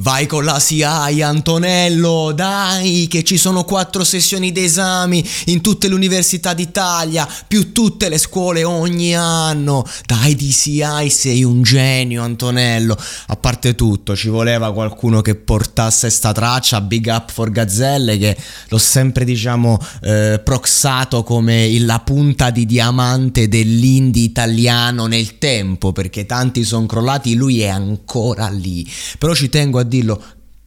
Vai con la SIAI, Antonello, dai, che ci sono quattro sessioni d'esami in tutte le università d'Italia, più tutte le scuole ogni anno. Dai di SIAI, sei un genio, Antonello. A parte tutto, ci voleva qualcuno che portasse sta traccia, Big Up for Gazzelle, che l'ho sempre, diciamo, eh, proxato come la punta di diamante dell'indie italiano nel tempo, perché tanti sono crollati, lui è ancora lì. Però ci tengo a dirlo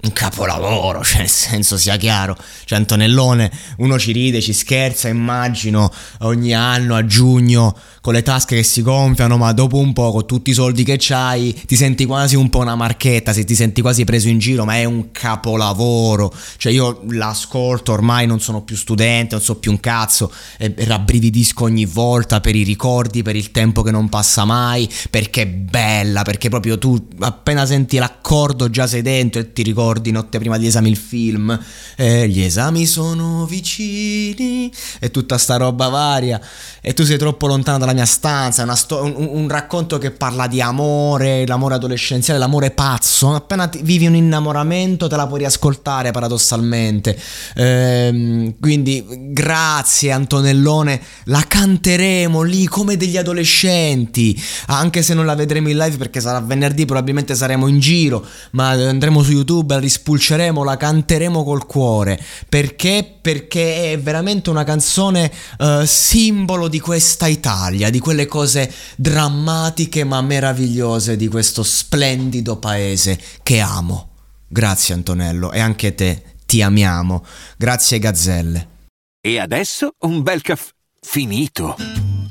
un capolavoro, cioè nel senso sia chiaro, cioè Antonellone, uno ci ride, ci scherza, immagino ogni anno a giugno con le tasche che si gonfiano, ma dopo un po' con tutti i soldi che c'hai ti senti quasi un po' una marchetta, se ti senti quasi preso in giro, ma è un capolavoro, cioè io l'ascolto, ormai non sono più studente, non so più un cazzo, e rabbrividisco ogni volta per i ricordi, per il tempo che non passa mai, perché è bella, perché proprio tu appena senti l'accordo già sei dentro e ti ricordi ricordi notte prima degli esami il film, eh, gli esami sono vicini e tutta sta roba varia. E tu sei troppo lontano dalla mia stanza, sto- un, un, racconto che parla di amore, l'amore adolescenziale, l'amore pazzo, appena ti- vivi un innamoramento te la puoi riascoltare paradossalmente, ehm, quindi grazie Antonellone, la canteremo lì come degli adolescenti, anche se non la vedremo in live perché sarà venerdì, probabilmente saremo in giro, ma andremo su YouTube rispulceremo, la canteremo col cuore. Perché? Perché è veramente una canzone uh, simbolo di questa Italia, di quelle cose drammatiche ma meravigliose di questo splendido paese che amo. Grazie Antonello e anche te, ti amiamo. Grazie Gazzelle. E adesso un bel caffè finito.